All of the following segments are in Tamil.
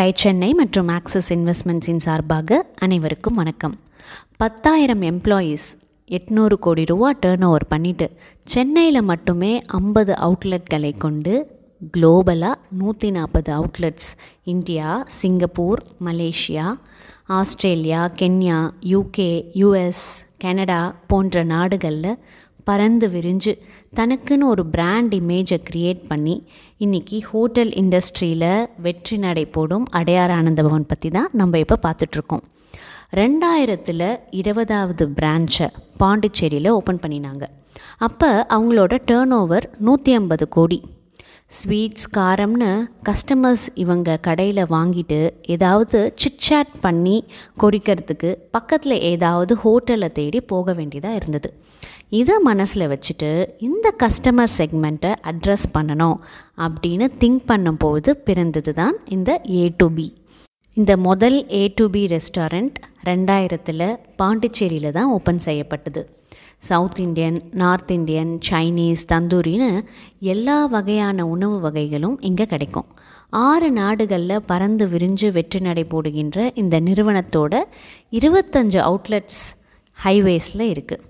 டை சென்னை மற்றும் ஆக்சிஸ் இன்வெஸ்ட்மெண்ட்ஸின் சார்பாக அனைவருக்கும் வணக்கம். பத்தாயிரம் எம்ப்ளாயீஸ் எட்நூறு கோடி ரூபா டேர்ன் ஓவர் பண்ணிவிட்டு சென்னையில் மட்டுமே ஐம்பது அவுட்லெட்களை கொண்டு குளோபலாக நூற்றி நாற்பது outlets India Singapore Malaysia Australia Kenya UK US Canada போன்ற நாடுகளில் பறந்து விரிஞ்சு தனக்குன்னு ஒரு பிராண்ட் இமேஜை க்ரியேட் பண்ணி இன்றைக்கி ஹோட்டல் இண்டஸ்ட்ரியில் வெற்றி நடை போடும் அடையார் ஆனந்த பவன் பற்றி தான் நம்ம இப்போ பார்த்துட்ருக்கோம். ரெண்டாயிரத்தில் இருபதாவது பிரான்ச்சை பாண்டிச்சேரியில் ஓப்பன் பண்ணினாங்க. அப்போ அவங்களோட டேர்ன் ஓவர் நூற்றி ஐம்பது கோடி. ஸ்வீட்ஸ் காரம்னு கஸ்டமர்ஸ் இவங்க கடையில் வாங்கிட்டு ஏதாவது சிட்சாட் பண்ணி கொறிக்கிறதுக்கு பக்கத்தில் ஏதாவது ஹோட்டலை தேடி போக வேண்டியதாக இருந்தது. இதை மனசில் வச்சுட்டு இந்த கஸ்டமர் செக்மெண்ட்டை அட்ரஸ் பண்ணணும் அப்படின்னு திங்க் பண்ணும்போது பிறந்தது தான் இந்த ஏ டு பி இந்த முதல் ஏ டு பி ரெஸ்டாரண்ட் ரெண்டாயிரத்தில் பாண்டிச்சேரியில் தான் ஓப்பன் செய்யப்பட்டது. South Indian north Indian Chinese தந்தூரின்னு எல்லா வகையான உணவு வகைகளும் இங்கே கிடைக்கும். ஆறு நாடுகளில் பறந்து விரிஞ்சு வெற்றி நடை போடுகின்ற இந்த நிறுவனத்தோட இருபத்தஞ்சு அவுட்லெட்ஸ் ஹைவேஸில் இருக்குது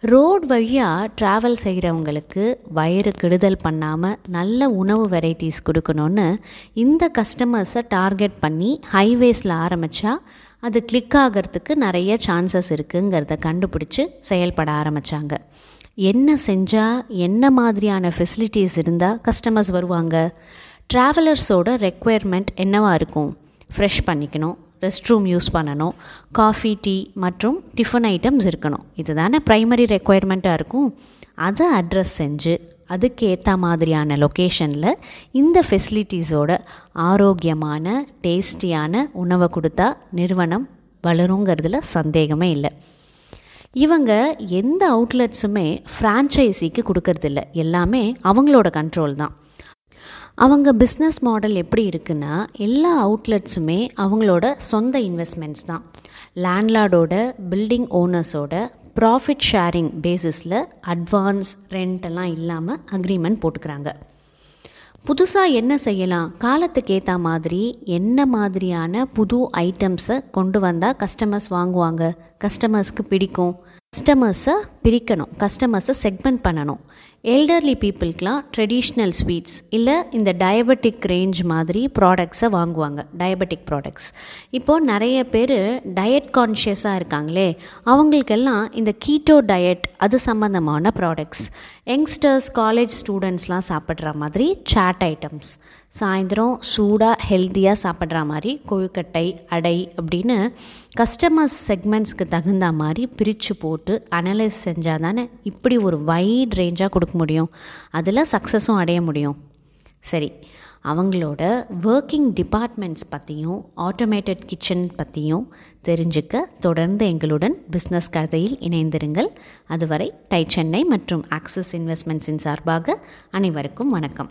ரோட் வழியாக ட்ராவல் செய்கிறவங்களுக்கு வயிறு கெடுதல் பண்ணாமல் நல்ல உணவு வெரைட்டிஸ் கொடுக்கணுன்னு இந்த கஸ்டமர்ஸை டார்கெட் பண்ணி ஹைவேஸில் ஆரம்பித்தா அது கிளிக் ஆகிறதுக்கு நிறைய சான்சஸ் இருக்குங்கிறத கண்டுபிடிச்சி செயல்பட ஆரம்பித்தாங்க என்ன செஞ்சால் என்ன மாதிரியான ஃபெசிலிட்டிஸ் இருந்தால் கஸ்டமர்ஸ் வருவாங்க? ட்ராவலர்ஸோட ரெக்குயர்மெண்ட் என்னவாக இருக்கும்? ஃப்ரெஷ் பண்ணிக்கணும். ரெஸ்ட் ரூம் யூஸ் பண்ணணும். காஃபி டீ மற்றும் டிஃபன் ஐட்டம்ஸ் இருக்கணும். இதுதானே ப்ரைமரி ரெக்குயர்மெண்ட்டாக இருக்கும். அதை அட்ரஸ் செஞ்சு அதுக்கேற்ற மாதிரியான லொக்கேஷனில் இந்த ஃபெசிலிட்டிஸோட ஆரோக்கியமான டேஸ்டியான உணவை கொடுத்தா நிறுவனம் வளருங்கிறதுல சந்தேகமே இல்லை. இவங்க எந்த அவுட்லெட்ஸுமே ஃப்ரான்ச்சைஸிக்கு கொடுக்கறதில்ல. எல்லாமே அவங்களோட கண்ட்ரோல் தான். அவங்க பிஸ்னஸ் மாடல் எப்படி இருக்குன்னா எல்லா அவுட்லெட்ஸுமே அவங்களோட சொந்த இன்வெஸ்ட்மெண்ட்ஸ் தான். லேண்ட்லார்டோட பில்டிங் ஓனர்ஸோட ப்ராஃபிட் ஷேரிங் பேசிஸில் அட்வான்ஸ் ரெண்டெல்லாம் இல்லாமல் அக்ரிமெண்ட் போட்டுக்கிறாங்க. புதுசாக என்ன செய்யலாம்? காலத்துக்கு ஏற்ற மாதிரி என்ன மாதிரியான புது ஐட்டம்ஸை கொண்டு வந்தால் கஸ்டமர்ஸ் வாங்குவாங்க? கஸ்டமர்ஸ்க்கு பிடிக்கும். கஸ்டமர்ஸை பிரிக்கணும். கஸ்டமர்ஸை செக்மெண்ட் பண்ணணும். எல்டர்லி பீப்புளுக்கெலாம் ட்ரெடிஷ்னல் ஸ்வீட்ஸ் இல்லை இந்த டயபெட்டிக் ரேஞ்ச் மாதிரி ப்ராடக்ட்ஸை வாங்குவாங்க டயபெட்டிக் ப்ராடக்ட்ஸ் இப்போது நிறைய பேர் டயட் கான்ஷியஸாக இருக்காங்களே அவங்களுக்கெல்லாம் இந்த கீட்டோ டயட் அது சம்மந்தமான ப்ராடக்ட்ஸ் யங்ஸ்டர்ஸ் காலேஜ் ஸ்டூடெண்ட்ஸ்லாம் சாப்பிட்ற மாதிரி சாட் ஐட்டம்ஸ் சாயந்தரம் சூடாக ஹெல்த்தியாக சாப்பிட்ற மாதிரி கொழுக்கட்டை அடை அப்படின்னு கஸ்டமர்ஸ் செக்மெண்ட்ஸ்க்கு தகுந்த மாதிரி பிரித்து போட்டு அனலைஸ் செஞ்சால் தானே இப்படி ஒரு வைட் ரேஞ்சாக கொடுக்க முடியும். அதில் சக்ஸஸும் அடைய முடியும். சரி அவங்களோட ஒர்க்கிங் டிபார்ட்மெண்ட்ஸ் பற்றியும் ஆட்டோமேட்டட் கிச்சன் பற்றியும் தெரிஞ்சுக்க தொடர்ந்து எங்களுடன் பிஸ்னஸ் கதையில் இணைந்திருங்கள். அதுவரை டை சென்னை மற்றும் ஆக்சிஸ் இன்வெஸ்ட்மெண்ட்ஸின் சார்பாக அனைவருக்கும் வணக்கம்.